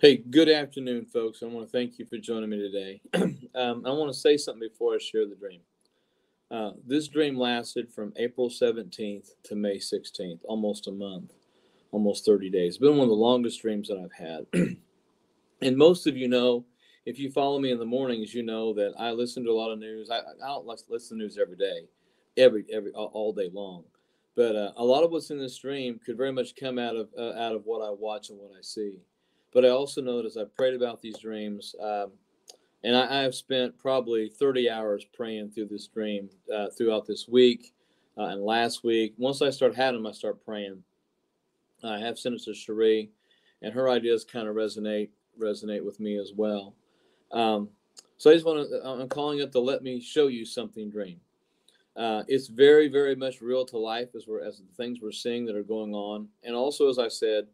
Hey, good afternoon, folks. I want to thank you for joining me today. um, I want to say something before I share the dream. Uh, this dream lasted from April 17th to May 16th, almost a month, almost 30 days. It's been one of the longest dreams that I've had. and most of you know, if you follow me in the mornings, you know that I listen to a lot of news. I, I don't listen to news every day, every every all day long. But uh, a lot of what's in this dream could very much come out of uh, out of what I watch and what I see. But I also know that as I prayed about these dreams, um, and I, have spent probably 30 hours praying through this dream uh, throughout this week uh, and last week. Once I start having them, I start praying. I have sent it to Cherie, and her ideas kind of resonate resonate with me as well. Um, so I just want to, I'm calling it the Let Me Show You Something dream. Uh, it's very, very much real to life as we're as the things we're seeing that are going on, and also as I said,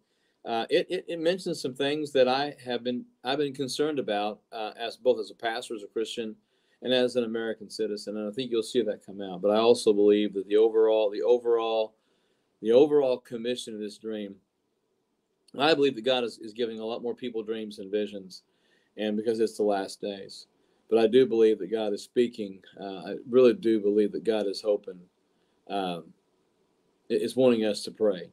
uh, it, it, it, mentions some things that I have been I've been concerned about uh, as both as a pastor, as a Christian, and as an American citizen. And I think you'll see that come out. But I also believe that the overall the overall the overall commission of this dream, I believe that God is, is giving a lot more people dreams and visions, and because it's the last days. But I do believe that God is speaking. Uh, I really do believe that God is hoping, um, is wanting us to pray.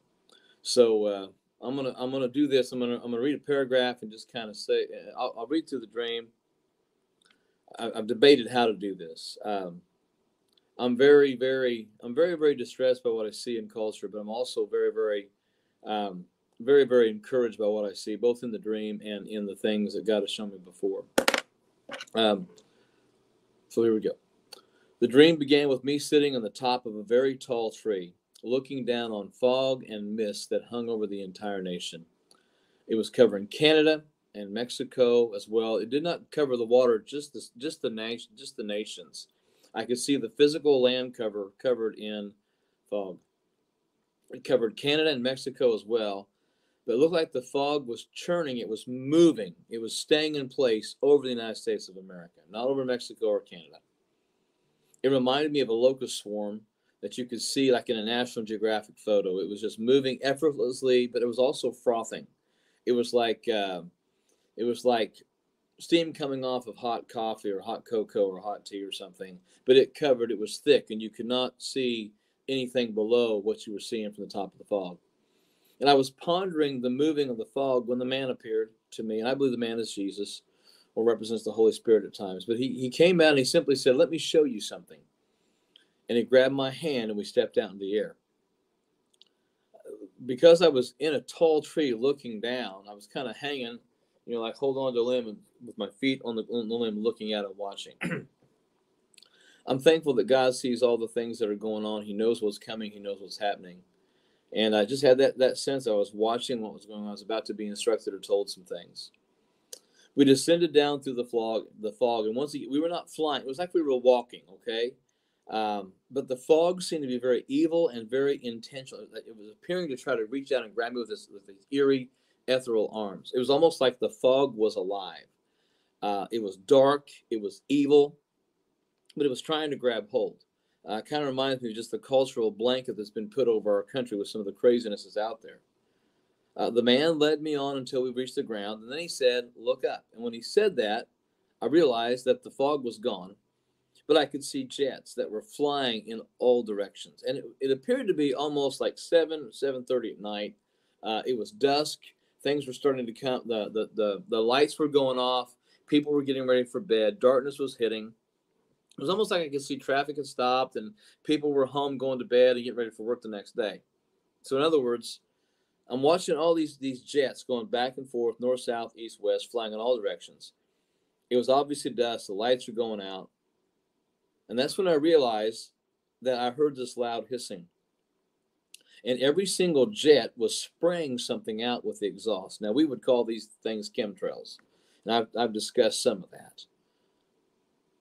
So uh, I'm gonna I'm gonna do this. I'm gonna I'm gonna read a paragraph and just kind of say I'll, I'll, read through the dream. I, have debated how to do this. Um, I'm very very I'm very very distressed by what I see in culture, but I'm also very very um, very very encouraged by what I see, both in the dream and in the things that God has shown me before. Um, so here we go. The dream began with me sitting on the top of a very tall tree looking down on fog and mist that hung over the entire nation. It was covering Canada and Mexico as well. It did not cover the water, just the, just the nation, just the nations. I could see the physical land cover covered in fog. It covered Canada and Mexico as well, but it looked like the fog was churning. It was moving. It was staying in place over the United States of America, not over Mexico or Canada. It reminded me of a locust swarm that you could see like in a National Geographic photo. It was just moving effortlessly, but it was also frothing. It was like uh, it was like steam coming off of hot coffee or hot cocoa or hot tea or something. But it covered. It was thick, and you could not see anything below what you were seeing from the top of the fog. And I was pondering the moving of the fog when the man appeared to me, and I believe the man is Jesus, or represents the Holy Spirit at times. But he, he came out and he simply said, Let me show you something and he grabbed my hand and we stepped out in the air. Because I was in a tall tree looking down, I was kind of hanging, you know, like hold on to the limb with my feet on the, on the limb looking at it, watching. I'm thankful that God sees all the things that are going on. He knows what's coming, He knows what's happening. And I just had that, that sense I was watching what was going on. I was about to be instructed or told some things. We descended down through the fog, the fog, and once again, we were not flying, it was like we were walking, okay? Um, but the fog seemed to be very evil and very intentional. It was appearing to try to reach out and grab me with, this, with these eerie, ethereal arms. It was almost like the fog was alive. Uh, it was dark, it was evil, but it was trying to grab hold. Uh, kind of reminds me of just the cultural blanket that's been put over our country with some of the craziness that's out there. Uh, the man led me on until we reached the ground, and then he said, Look up. And when he said that, I realized that the fog was gone but I could see jets that were flying in all directions, and it, it appeared to be almost like seven, seven thirty at night. Uh, it was dusk. Things were starting to come. The, the the the lights were going off. People were getting ready for bed. Darkness was hitting. It was almost like I could see traffic had stopped, and people were home going to bed and getting ready for work the next day. So, in other words, I'm watching all these these jets going back and forth, north, south, east, west, flying in all directions. It was obviously dusk. The lights were going out. And that's when I realized that I heard this loud hissing. And every single jet was spraying something out with the exhaust. Now, we would call these things chemtrails. And I've, I've discussed some of that.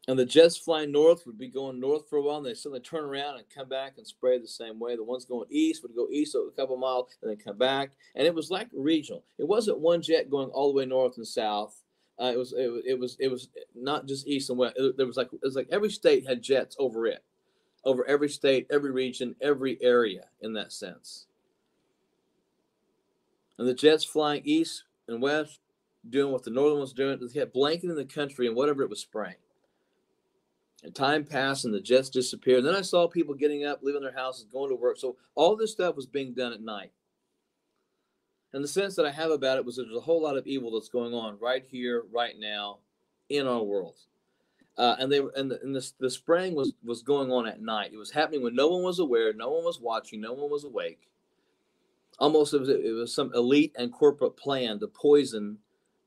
And the jets flying north would be going north for a while, and they suddenly turn around and come back and spray the same way. The ones going east would go east a couple miles and then come back. And it was like regional. It wasn't one jet going all the way north and south. Uh, it was it, it was it was not just east and west. It, there was like it was like every state had jets over it, over every state, every region, every area in that sense. And the jets flying east and west, doing what the northern ones doing, they kept blanketing the country and whatever it was spraying. And time passed and the jets disappeared. And then I saw people getting up, leaving their houses, going to work. So all this stuff was being done at night. And the sense that I have about it was there's a whole lot of evil that's going on right here, right now, in our world. Uh, and they and, the, and the, the spraying was was going on at night. It was happening when no one was aware, no one was watching, no one was awake. Almost it was, it was some elite and corporate plan to poison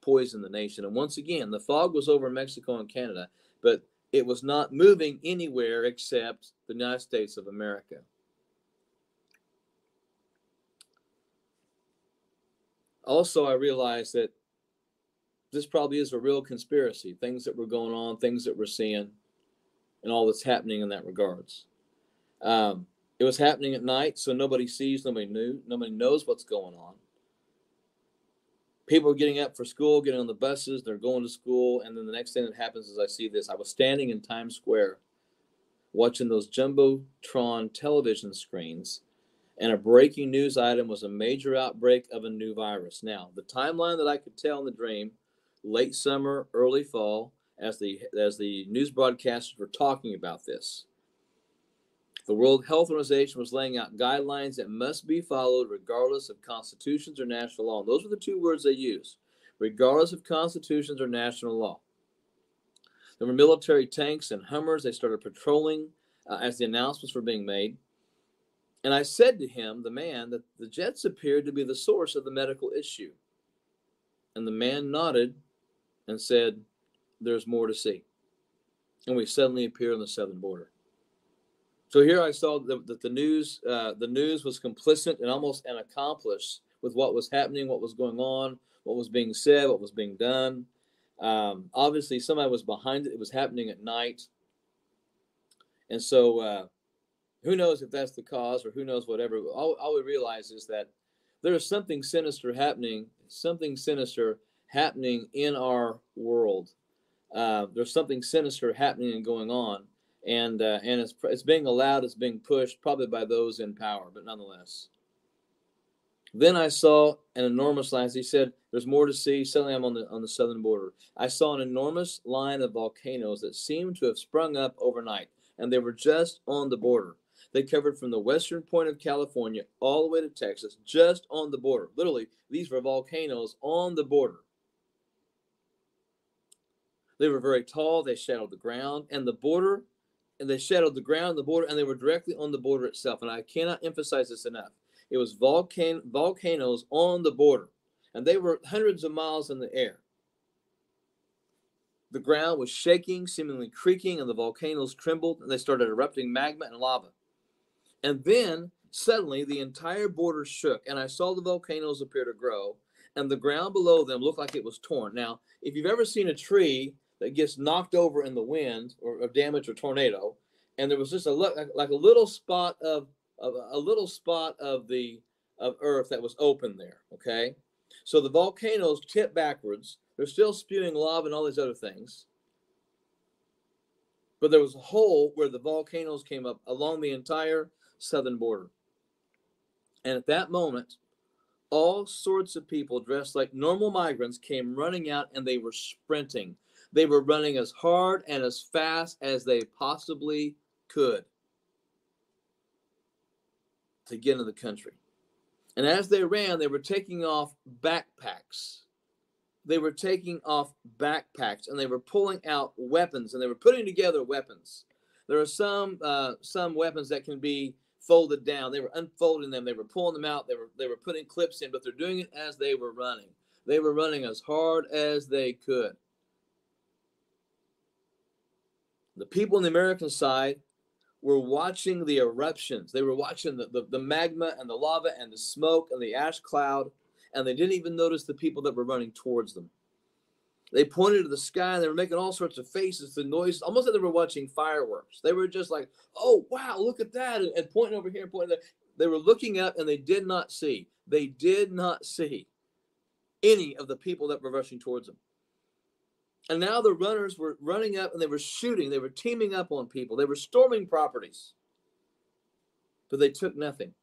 poison the nation. And once again, the fog was over Mexico and Canada, but it was not moving anywhere except the United States of America. Also, I realized that this probably is a real conspiracy, things that were going on, things that we're seeing, and all that's happening in that regards. Um, it was happening at night, so nobody sees, nobody knew, nobody knows what's going on people are getting up for school, getting on the buses, they're going to school, and then the next thing that happens is I see this. I was standing in Times Square watching those jumbotron television screens, and a breaking news item was a major outbreak of a new virus. Now, the timeline that I could tell in the dream, late summer, early fall, as the as the news broadcasters were talking about this. The World Health Organization was laying out guidelines that must be followed regardless of constitutions or national law. And those were the two words they used regardless of constitutions or national law. There were military tanks and Hummers. They started patrolling uh, as the announcements were being made. And I said to him, the man, that the jets appeared to be the source of the medical issue. And the man nodded and said, There's more to see. And we suddenly appear on the southern border. So here I saw that the, news, uh, the news was complicit and almost an accomplice with what was happening, what was going on, what was being said, what was being done. Um, obviously, somebody was behind it. It was happening at night, and so uh, who knows if that's the cause or who knows whatever. All, all we realize is that there is something sinister happening, something sinister happening in our world. Uh, there's something sinister happening and going on and uh, and it's it's being allowed, it's being pushed probably by those in power, but nonetheless. Then I saw an enormous line. As he said, "There's more to see." Suddenly, I'm on the on the southern border. I saw an enormous line of volcanoes that seemed to have sprung up overnight, and they were just on the border. They covered from the western point of California all the way to Texas, just on the border. Literally, these were volcanoes on the border. They were very tall. They shadowed the ground, and the border and they shadowed the ground, the border, and they were directly on the border itself. And I cannot emphasize this enough. It was volcan- volcanoes on the border, and they were hundreds of miles in the air. The ground was shaking, seemingly creaking, and the volcanoes trembled, and they started erupting magma and lava. And then suddenly the entire border shook, and I saw the volcanoes appear to grow, and the ground below them looked like it was torn. Now, if you've ever seen a tree that gets knocked over in the wind or, or damage or tornado, and there was just a look like a little spot of, of a little spot of the of earth that was open there. Okay, so the volcanoes tip backwards. They're still spewing lava and all these other things. But there was a hole where the volcanoes came up along the entire southern border. And at that moment, all sorts of people dressed like normal migrants came running out and they were sprinting. They were running as hard and as fast as they possibly could to get into the country. And as they ran, they were taking off backpacks. They were taking off backpacks and they were pulling out weapons and they were putting together weapons. There are some uh, some weapons that can be folded down. They were unfolding them. They were pulling them out. They were they were putting clips in, but they're doing it as they were running. They were running as hard as they could. The people on the American side were watching the eruptions. They were watching the, the, the, magma and the lava and the smoke and the ash cloud, and they didn't even notice the people that were running towards them. They pointed to the sky and they were making all sorts of faces and noises, almost like they were watching fireworks. They were just like, oh, wow, look at that, and, and pointing over here and pointing there. They were looking up and they did not see. They did not see any of the people that were rushing towards them. And now the runners were running up and they were shooting. They were teaming up on people. They were storming properties. But they took nothing.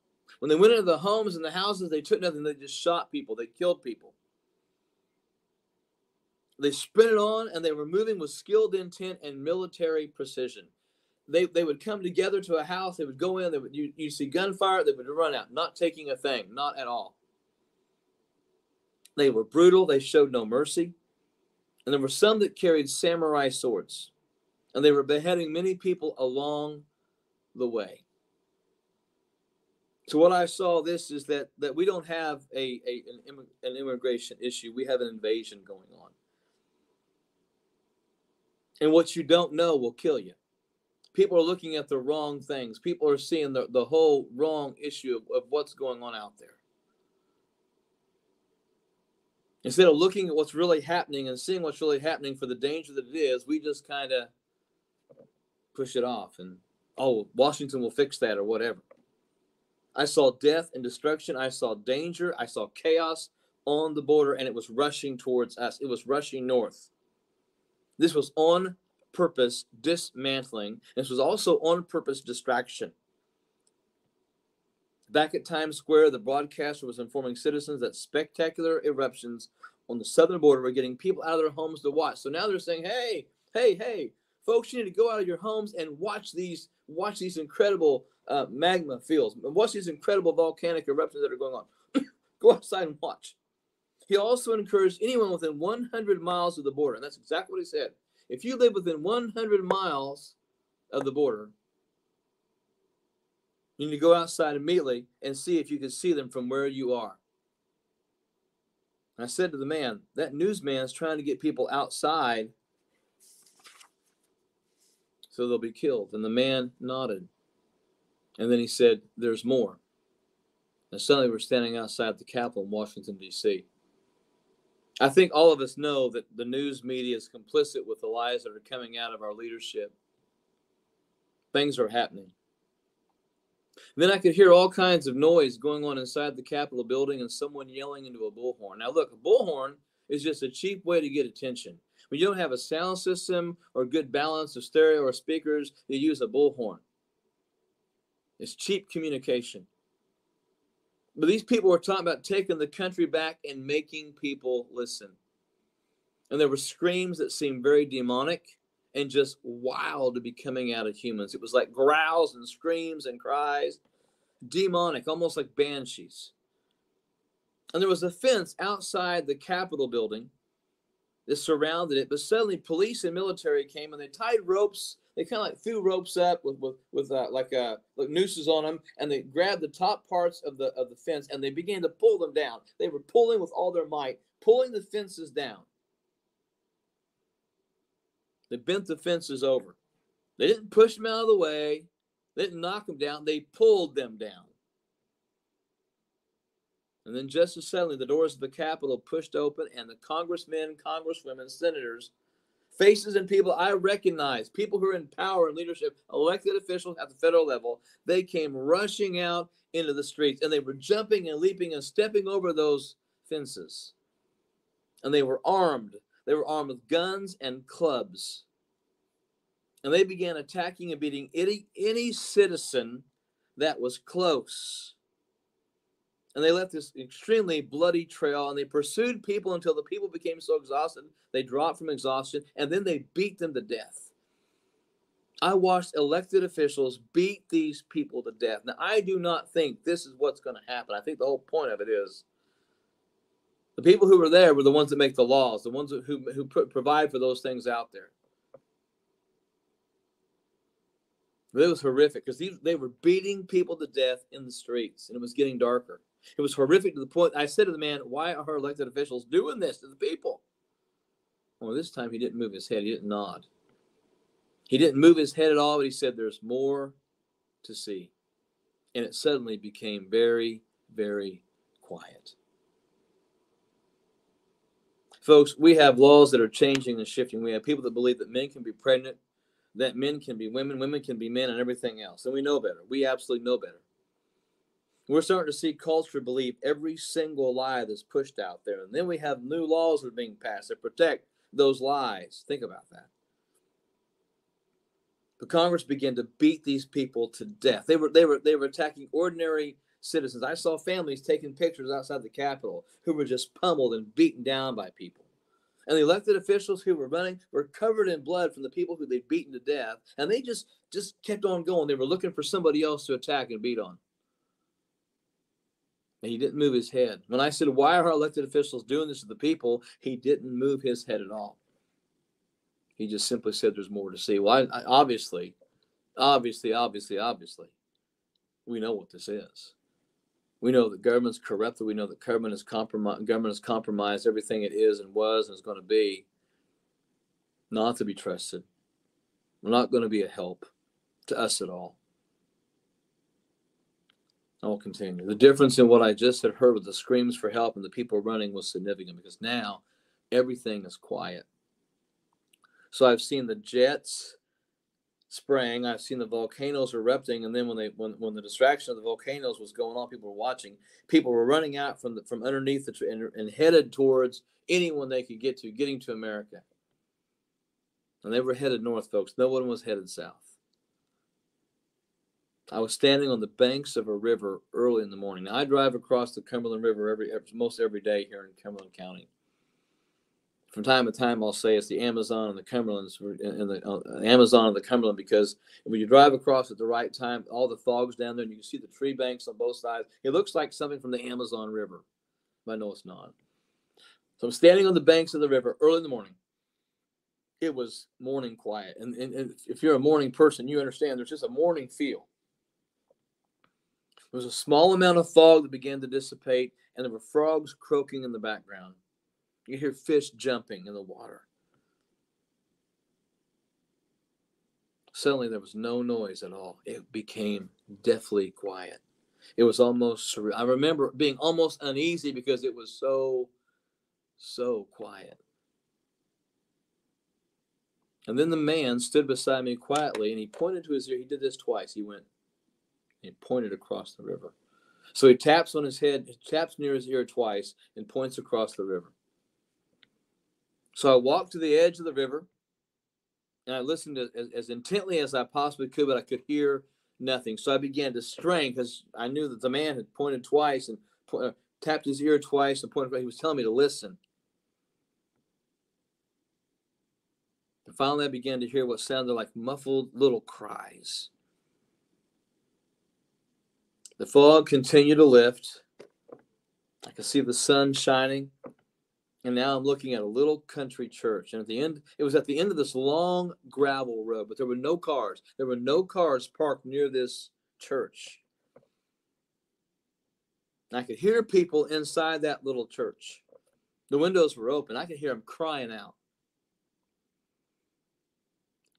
When they went into the homes and the houses, they took nothing. They just shot people. They killed people. They sprinted on and they were moving with skilled intent and military precision. They, they would come together to a house. They would go in. They would you, you see gunfire. They would run out, not taking a thing, not at all. They were brutal. They showed no mercy. And there were some that carried samurai swords, and they were beheading many people along the way. So what I saw this is that that we don't have a, a an, an immigration issue. We have an invasion going on. And what you don't know will kill you. People are looking at the wrong things. People are seeing the, the whole wrong issue of, of what's going on out there. Instead of looking at what's really happening and seeing what's really happening for the danger that it is, we just kind of push it off and, oh, Washington will fix that or whatever. I saw death and destruction. I saw danger. I saw chaos on the border, and it was rushing towards us. It was rushing north. This was on purpose dismantling. This was also on purpose distraction. Back at Times Square, the broadcaster was informing citizens that spectacular eruptions on the southern border were getting people out of their homes to watch. So now they're saying, "Hey, hey, hey, folks, you need to go out of your homes and watch these watch these incredible uh, magma fields, watch these incredible volcanic eruptions that are going on. go outside and watch." He also encouraged anyone within 100 miles of the border, and that's exactly what he said. If you live within 100 miles of the border, you need to go outside immediately and see if you can see them from where you are. I said to the man, that newsman is trying to get people outside so they'll be killed. And the man nodded. And then he said, There's more. And suddenly we're standing outside the Capitol in Washington, D.C. I think all of us know that the news media is complicit with the lies that are coming out of our leadership. Things are happening. Then I could hear all kinds of noise going on inside the Capitol building and someone yelling into a bullhorn. Now, look, a bullhorn is just a cheap way to get attention. When you don't have a sound system or good balance of stereo or speakers, you use a bullhorn. It's cheap communication. But these people were talking about taking the country back and making people listen. And there were screams that seemed very demonic and just wild to be coming out of humans. It was like growls and screams and cries, demonic, almost like banshees. And there was a fence outside the Capitol building that surrounded it, but suddenly police and military came and they tied ropes. They kind of like threw ropes up with with, with uh, like uh, like nooses on them, and they grabbed the top parts of the of the fence and they began to pull them down. They were pulling with all their might, pulling the fences down. They bent the fences over. They didn't push them out of the way. They didn't knock them down. They pulled them down. And then just as suddenly, the doors of the Capitol pushed open, and the congressmen, congresswomen, senators, faces and people I recognize, people who are in power and leadership, elected officials at the federal level, they came rushing out into the streets and they were jumping and leaping and stepping over those fences. And they were armed they were armed with guns and clubs. And they began attacking and beating any, any citizen that was close. And they left this extremely bloody trail and they pursued people until the people became so exhausted they dropped from exhaustion and then they beat them to death. I watched elected officials beat these people to death. Now, I do not think this is what's going to happen. I think the whole point of it is the people who were there were the ones that make the laws, the ones who, who provide for those things out there. But it was horrific because they were beating people to death in the streets and it was getting darker. It was horrific to the point I said to the man, Why are our elected officials doing this to the people? Well, this time he didn't move his head, he didn't nod. He didn't move his head at all, but he said, There's more to see. And it suddenly became very, very quiet. Folks, we have laws that are changing and shifting. We have people that believe that men can be pregnant, that men can be women, women can be men, and everything else. And we know better. We absolutely know better. We're starting to see culture believe every single lie that's pushed out there. And then we have new laws that are being passed that protect those lies. Think about that. But Congress began to beat these people to death. They were they were they were attacking ordinary citizens. I saw families taking pictures outside the Capitol who were just pummeled and beaten down by people. And the elected officials who were running were covered in blood from the people who they'd beaten to death. And they just just kept on going. They were looking for somebody else to attack and beat on. And he didn't move his head. When I said, Why are our elected officials doing this to the people? He didn't move his head at all. He just simply said there's more to see. Well, I, I, obviously, obviously, obviously, obviously, we know what this is. We know that government's corrupted. We know that government is compromised. Government has compromised everything it is and was and is going to be. Not to be trusted. We're not going to be a help to us at all. I will continue. The difference in what I just had heard with the screams for help and the people running was significant because now everything is quiet. So I've seen the jets spraying, I've seen the volcanoes erupting, and then when they when, when the distraction of the volcanoes was going on, people were watching. People were running out from the, from underneath the and, and headed towards anyone they could get to, getting to America. And they were headed north, folks. No one was headed south. I was standing on the banks of a river early in the morning. Now, I drive across the Cumberland River every, every most every day here in Cumberland County from time to time I'll say it's the Amazon and the Cumberlands and the uh, Amazon and the Cumberland because when you drive across at the right time, all the fog's down there and you can see the tree banks on both sides. It looks like something from the Amazon River, but know it's not. So I'm standing on the banks of the river early in the morning. It was morning quiet, and, and, and if you're a morning person, you understand there's just a morning feel. There was a small amount of fog that began to dissipate, and there were frogs croaking in the background. You hear fish jumping in the water. Suddenly, there was no noise at all. It became deathly quiet. It was almost surreal. I remember being almost uneasy because it was so, so quiet. And then the man stood beside me quietly and he pointed to his ear. He did this twice. He went, and pointed across the river. So he taps on his head, he taps near his ear twice, and points across the river. So I walked to the edge of the river and I listened to, as, as intently as I possibly could, but I could hear nothing. So I began to strain because I knew that the man had pointed twice and po- uh, tapped his ear twice and pointed. He was telling me to listen. And finally, I began to hear what sounded like muffled little cries. The fog continued to lift. I could see the sun shining and now I'm looking at a little country church. And at the end, it was at the end of this long gravel road, but there were no cars. There were no cars parked near this church. And I could hear people inside that little church. The windows were open. I could hear them crying out.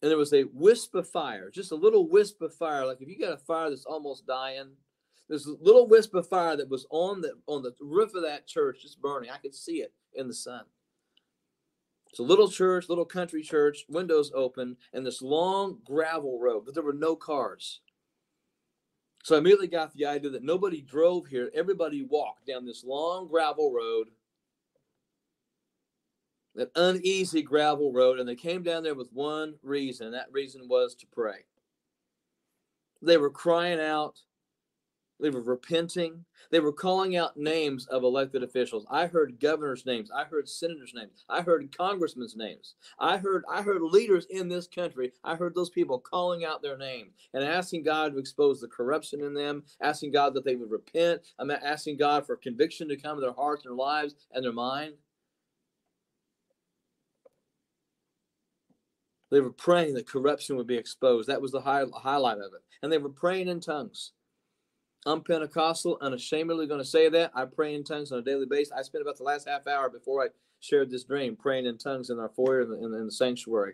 And there was a wisp of fire, just a little wisp of fire. Like if you got a fire that's almost dying, a little wisp of fire that was on the on the roof of that church just burning. I could see it in the sun. It's a little church, little country church, windows open, and this long gravel road, but there were no cars. So I immediately got the idea that nobody drove here. Everybody walked down this long gravel road, that uneasy gravel road, and they came down there with one reason. And that reason was to pray. They were crying out they were repenting. They were calling out names of elected officials. I heard governors' names. I heard senators' names. I heard congressmen's names. I heard I heard leaders in this country. I heard those people calling out their names and asking God to expose the corruption in them, asking God that they would repent. I'm asking God for conviction to come to their hearts their lives and their mind. They were praying that corruption would be exposed. That was the high, highlight of it. And they were praying in tongues. I'm Pentecostal, unashamedly going to say that. I pray in tongues on a daily basis. I spent about the last half hour before I shared this dream praying in tongues in our foyer in the, in the sanctuary.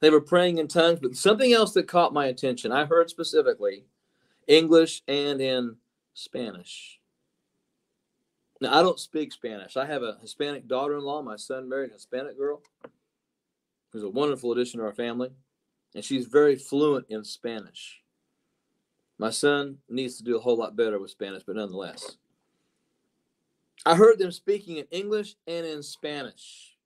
They were praying in tongues, but something else that caught my attention, I heard specifically English and in Spanish. Now, I don't speak Spanish. I have a Hispanic daughter in law. My son married a Hispanic girl who's a wonderful addition to our family, and she's very fluent in Spanish. My son needs to do a whole lot better with Spanish, but nonetheless. I heard them speaking in English and in Spanish.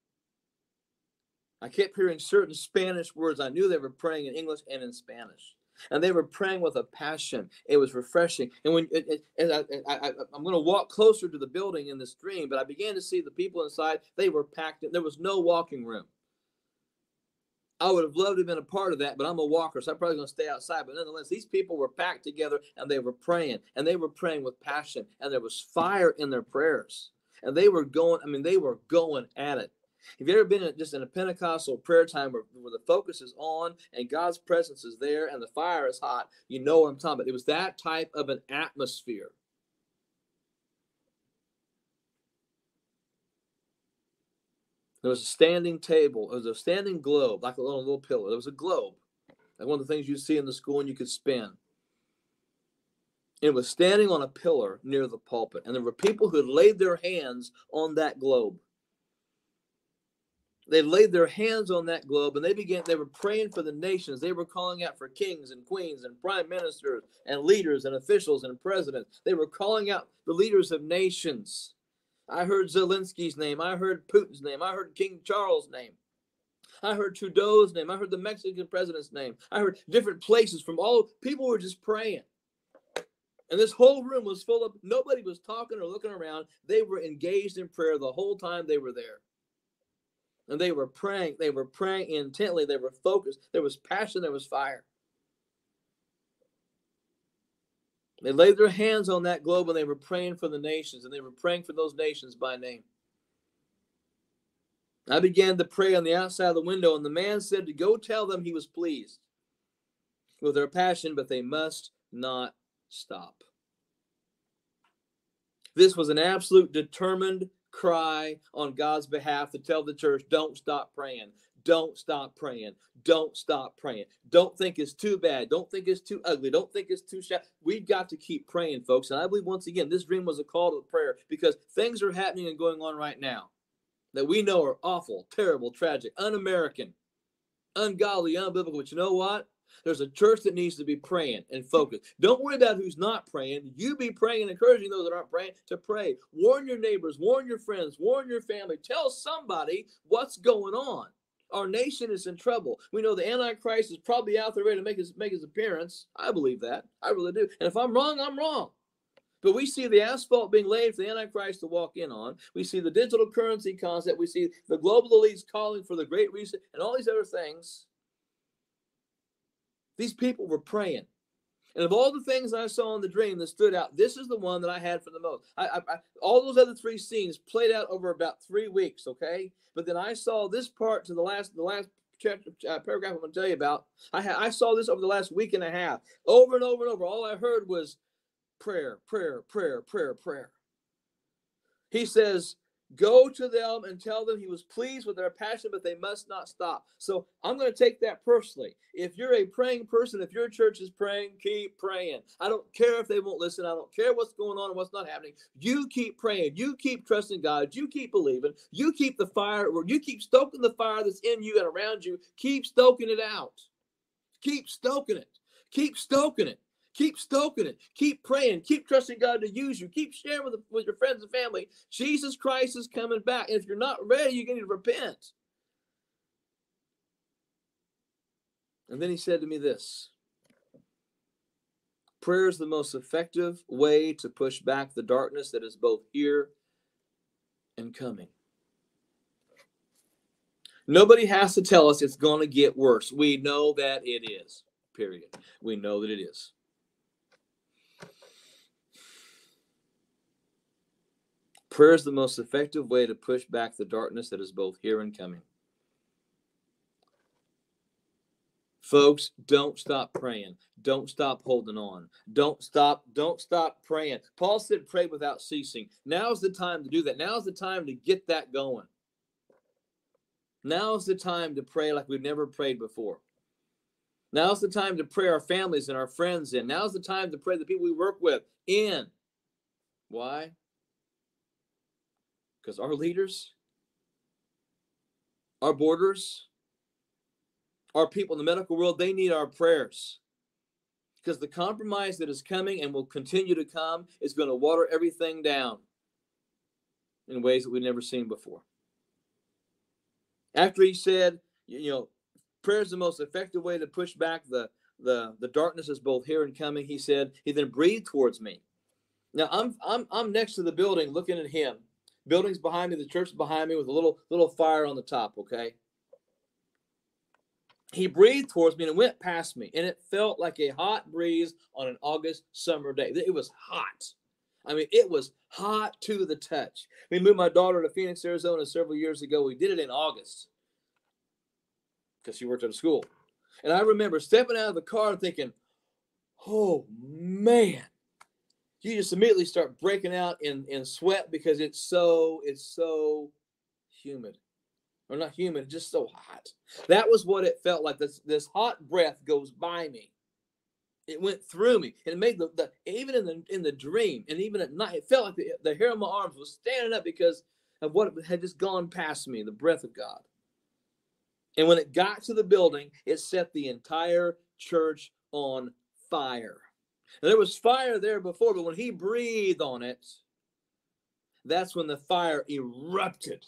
I kept hearing certain Spanish words. I knew they were praying in English and in Spanish. And they were praying with a passion. It was refreshing. And when it, it, I, I, I'm going to walk closer to the building in this dream, but I began to see the people inside. They were packed. There was no walking room. I would have loved to have been a part of that, but I'm a walker, so I'm probably going to stay outside. But nonetheless, these people were packed together and they were praying, and they were praying with passion, and there was fire in their prayers. And they were going, I mean, they were going at it. Have you ever been in, just in a Pentecostal prayer time where, where the focus is on and God's presence is there and the fire is hot? You know what I'm talking about. It was that type of an atmosphere. There was a standing table. There was a standing globe, like a little, little pillow. There was a globe, like one of the things you see in the school and you could spin. It was standing on a pillar near the pulpit, and there were people who had laid their hands on that globe. They laid their hands on that globe and they began, they were praying for the nations. They were calling out for kings and queens and prime ministers and leaders and officials and presidents. They were calling out the leaders of nations. I heard Zelensky's name. I heard Putin's name. I heard King Charles' name. I heard Trudeau's name. I heard the Mexican president's name. I heard different places from all people were just praying. And this whole room was full of nobody was talking or looking around. They were engaged in prayer the whole time they were there. And they were praying. They were praying intently. They were focused. There was passion. There was fire. They laid their hands on that globe and they were praying for the nations, and they were praying for those nations by name. I began to pray on the outside of the window, and the man said to go tell them he was pleased with their passion, but they must not stop. This was an absolute determined cry on God's behalf to tell the church, don't stop praying. Don't stop praying. Don't stop praying. Don't think it's too bad. Don't think it's too ugly. Don't think it's too shallow. We've got to keep praying, folks. And I believe once again, this dream was a call to prayer because things are happening and going on right now that we know are awful, terrible, tragic, un American, ungodly, unbiblical. But you know what? There's a church that needs to be praying and focused. Don't worry about who's not praying. You be praying and encouraging those that aren't praying to pray. Warn your neighbors, warn your friends, warn your family. Tell somebody what's going on. Our nation is in trouble. We know the Antichrist is probably out there ready to make his make his appearance. I believe that. I really do. And if I'm wrong, I'm wrong. But we see the asphalt being laid for the Antichrist to walk in on. We see the digital currency concept. We see the global elites calling for the Great Reset and all these other things. These people were praying. And of all the things I saw in the dream that stood out, this is the one that I had for the most. I, I, I, all those other three scenes played out over about three weeks, okay? But then I saw this part to the last, the last chapter, uh, paragraph I'm going to tell you about. I ha- I saw this over the last week and a half, over and over and over. All I heard was prayer, prayer, prayer, prayer, prayer. He says, Go to them and tell them he was pleased with their passion, but they must not stop. So I'm going to take that personally. If you're a praying person, if your church is praying, keep praying. I don't care if they won't listen. I don't care what's going on and what's not happening. You keep praying. You keep trusting God. You keep believing. You keep the fire, or you keep stoking the fire that's in you and around you. Keep stoking it out. Keep stoking it. Keep stoking it. Keep stoking it. Keep praying. Keep trusting God to use you. Keep sharing with, with your friends and family. Jesus Christ is coming back. And if you're not ready, you're going to repent. And then he said to me this Prayer is the most effective way to push back the darkness that is both here and coming. Nobody has to tell us it's going to get worse. We know that it is, period. We know that it is. Prayer is the most effective way to push back the darkness that is both here and coming. Folks, don't stop praying. Don't stop holding on. Don't stop, don't stop praying. Paul said pray without ceasing. Now's the time to do that. Now's the time to get that going. Now's the time to pray like we've never prayed before. Now's the time to pray our families and our friends in. Now's the time to pray the people we work with in. Why? Because our leaders, our borders, our people in the medical world, they need our prayers. Because the compromise that is coming and will continue to come is going to water everything down in ways that we've never seen before. After he said, you know, prayer is the most effective way to push back the the the darkness is both here and coming. He said, he then breathed towards me. Now I'm I'm I'm next to the building looking at him. Building's behind me, the church behind me with a little little fire on the top, okay? He breathed towards me and went past me, and it felt like a hot breeze on an August summer day. It was hot. I mean, it was hot to the touch. We moved my daughter to Phoenix, Arizona several years ago. We did it in August because she worked at a school. And I remember stepping out of the car thinking, oh man, you just immediately start breaking out in, in sweat because it's so, it's so humid. Or not humid, just so hot. That was what it felt like. This this hot breath goes by me. It went through me. And it made the, the even in the in the dream and even at night, it felt like the, the hair on my arms was standing up because of what had just gone past me, the breath of God. And when it got to the building, it set the entire church on fire. There was fire there before, but when he breathed on it, that's when the fire erupted.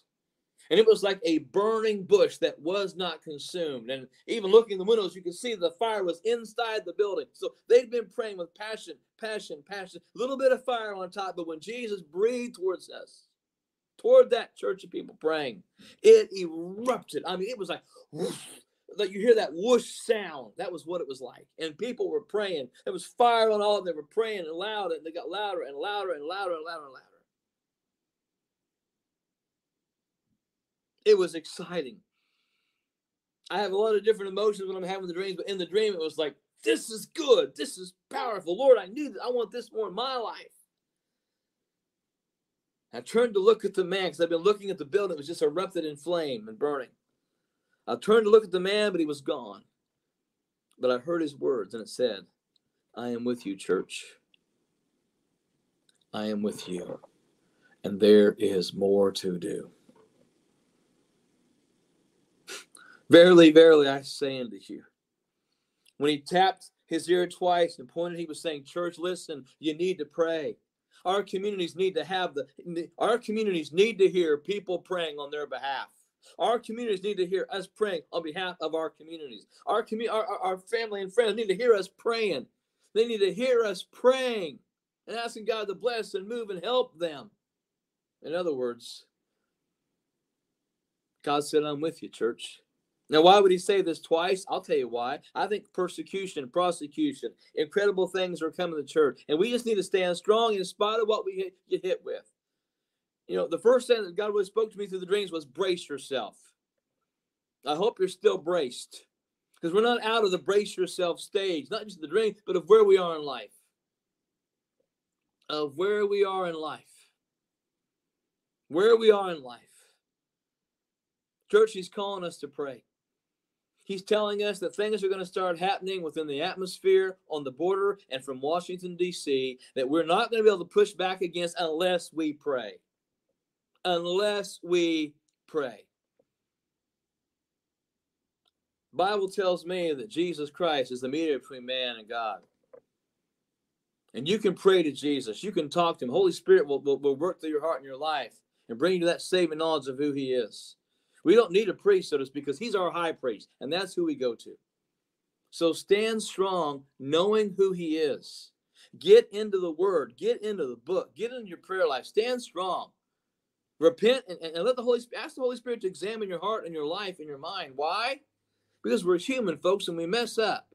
And it was like a burning bush that was not consumed. And even looking in the windows, you could see the fire was inside the building. So they'd been praying with passion, passion, passion, a little bit of fire on top. But when Jesus breathed towards us, toward that church of people praying. It erupted. I mean, it was like, whoosh, like you hear that whoosh sound. That was what it was like. And people were praying. There was fire on all of them. They were praying and loud, and they got louder and louder and louder and louder and louder. It was exciting. I have a lot of different emotions when I'm having the dreams, but in the dream, it was like, this is good. This is powerful. Lord, I need that. I want this more in my life. I turned to look at the man because I've been looking at the building. It was just erupted in flame and burning. I turned to look at the man, but he was gone. But I heard his words, and it said, I am with you, church. I am with you. And there is more to do. verily, verily, I say unto you. When he tapped his ear twice and pointed, he was saying, Church, listen, you need to pray. Our communities need to have the, our communities need to hear people praying on their behalf. Our communities need to hear us praying on behalf of our communities. Our, commu- our, our family and friends need to hear us praying. They need to hear us praying and asking God to bless and move and help them. In other words, God said, I'm with you, church. Now, why would he say this twice? I'll tell you why. I think persecution, prosecution, incredible things are coming to church, and we just need to stand strong in spite of what we get hit with. You know, the first thing that God really spoke to me through the dreams was brace yourself. I hope you're still braced because we're not out of the brace yourself stage, not just the dream, but of where we are in life. Of where we are in life. Where we are in life. Church, He's calling us to pray. He's telling us that things are going to start happening within the atmosphere on the border and from Washington, D.C., that we're not going to be able to push back against unless we pray. Unless we pray. Bible tells me that Jesus Christ is the mediator between man and God. And you can pray to Jesus. You can talk to him. Holy Spirit will, will, will work through your heart and your life and bring you to that saving knowledge of who he is. We don't need a priest, so to speak, because he's our high priest, and that's who we go to. So stand strong, knowing who he is. Get into the word, get into the book, get into your prayer life. Stand strong. Repent and, and let the Holy Spirit ask the Holy Spirit to examine your heart and your life and your mind. Why? Because we're human, folks, and we mess up.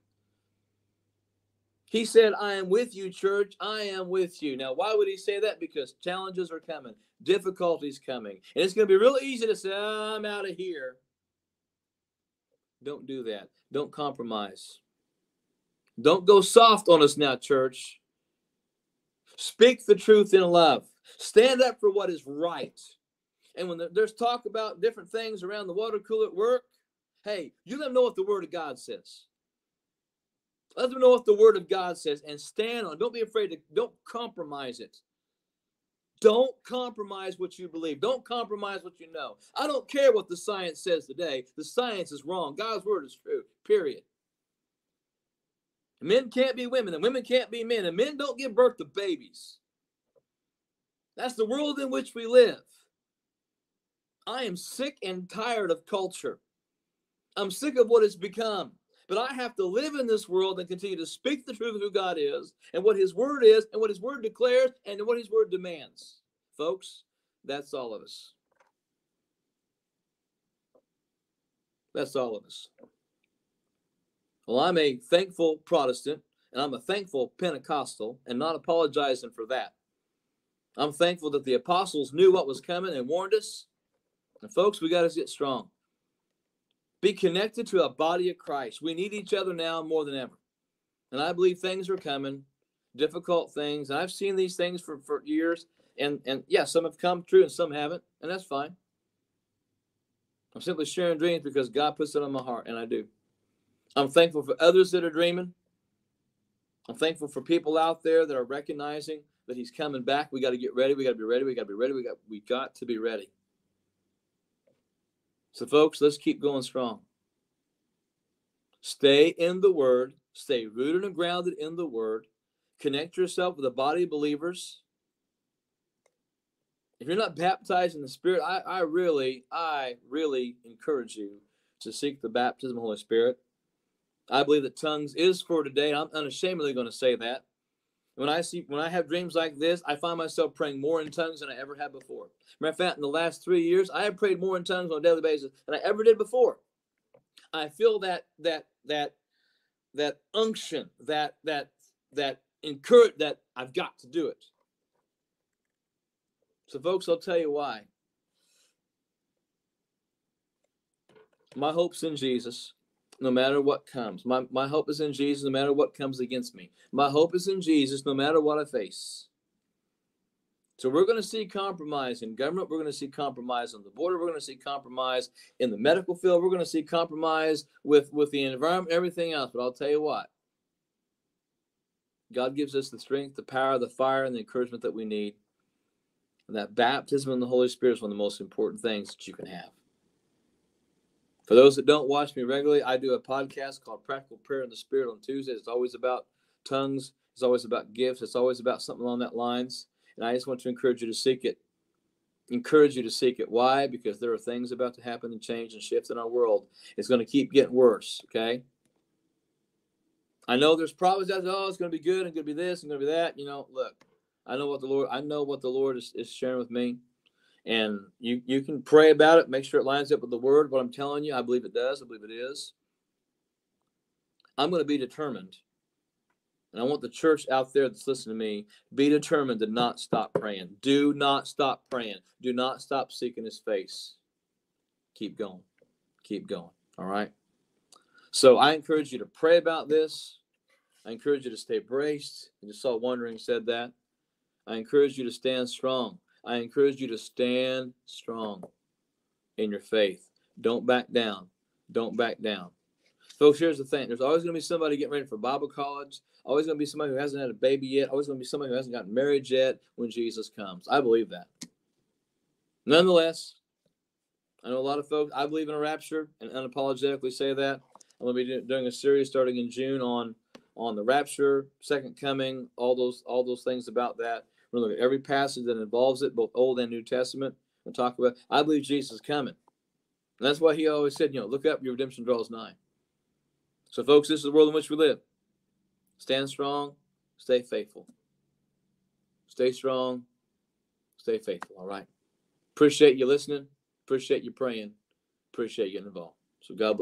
He said, I am with you, church. I am with you. Now, why would he say that? Because challenges are coming, difficulties coming. And it's going to be real easy to say, I'm out of here. Don't do that. Don't compromise. Don't go soft on us now, church. Speak the truth in love. Stand up for what is right. And when there's talk about different things around the water cooler at work, hey, you let them know what the Word of God says. Let them know what the word of God says and stand on. Don't be afraid to don't compromise it. Don't compromise what you believe. Don't compromise what you know. I don't care what the science says today. The science is wrong. God's word is true. Period. Men can't be women, and women can't be men, and men don't give birth to babies. That's the world in which we live. I am sick and tired of culture. I'm sick of what it's become. But I have to live in this world and continue to speak the truth of who God is and what His Word is and what His Word declares and what His Word demands. Folks, that's all of us. That's all of us. Well, I'm a thankful Protestant and I'm a thankful Pentecostal and not apologizing for that. I'm thankful that the apostles knew what was coming and warned us. And folks, we got to get strong. Be connected to a body of Christ. We need each other now more than ever. And I believe things are coming, difficult things. And I've seen these things for, for years. And, and yeah, some have come true and some haven't. And that's fine. I'm simply sharing dreams because God puts it on my heart, and I do. I'm thankful for others that are dreaming. I'm thankful for people out there that are recognizing that He's coming back. We got to get ready. We got to be ready. We got to be ready. We got we got to be ready. So, folks, let's keep going strong. Stay in the Word, stay rooted and grounded in the Word. Connect yourself with a body of believers. If you're not baptized in the Spirit, I, I really, I really encourage you to seek the baptism of the Holy Spirit. I believe that tongues is for today. I'm unashamedly going to say that. When I see when I have dreams like this, I find myself praying more in tongues than I ever had before. Matter of fact, in the last three years, I have prayed more in tongues on a daily basis than I ever did before. I feel that that that that unction, that that that encourage that I've got to do it. So, folks, I'll tell you why. My hope's in Jesus no matter what comes. My, my hope is in Jesus no matter what comes against me. My hope is in Jesus no matter what I face. So we're going to see compromise in government. We're going to see compromise on the border. We're going to see compromise in the medical field. We're going to see compromise with, with the environment, everything else. But I'll tell you what, God gives us the strength, the power, the fire, and the encouragement that we need. And that baptism in the Holy Spirit is one of the most important things that you can have. For those that don't watch me regularly, I do a podcast called Practical Prayer in the Spirit on Tuesdays. It's always about tongues. It's always about gifts. It's always about something along that lines. And I just want to encourage you to seek it. Encourage you to seek it. Why? Because there are things about to happen and change and shift in our world. It's going to keep getting worse. Okay. I know there's problems that. Oh, it's going to be good and going to be this and going to be that. You know, look, I know what the Lord. I know what the Lord is, is sharing with me and you you can pray about it make sure it lines up with the word what i'm telling you. I believe it does i believe it is. I'm going to be determined. And i want the church out there that's listening to me be determined to not stop praying. Do not stop praying. Do not stop seeking his face. Keep going. Keep going. All right? So i encourage you to pray about this. I encourage you to stay braced. I just saw wondering said that. I encourage you to stand strong I encourage you to stand strong in your faith. Don't back down. Don't back down. Folks, here's the thing there's always going to be somebody getting ready for Bible college, always going to be somebody who hasn't had a baby yet, always going to be somebody who hasn't gotten married yet when Jesus comes. I believe that. Nonetheless, I know a lot of folks, I believe in a rapture and unapologetically say that. I'm going to be doing a series starting in June on on the rapture, second coming, all those all those things about that. We're going to look at every passage that involves it, both Old and New Testament, and talk about. I believe Jesus is coming. And that's why he always said, you know, look up, your redemption draws nigh. So, folks, this is the world in which we live. Stand strong, stay faithful. Stay strong, stay faithful. All right. Appreciate you listening. Appreciate you praying. Appreciate you getting involved. So, God bless.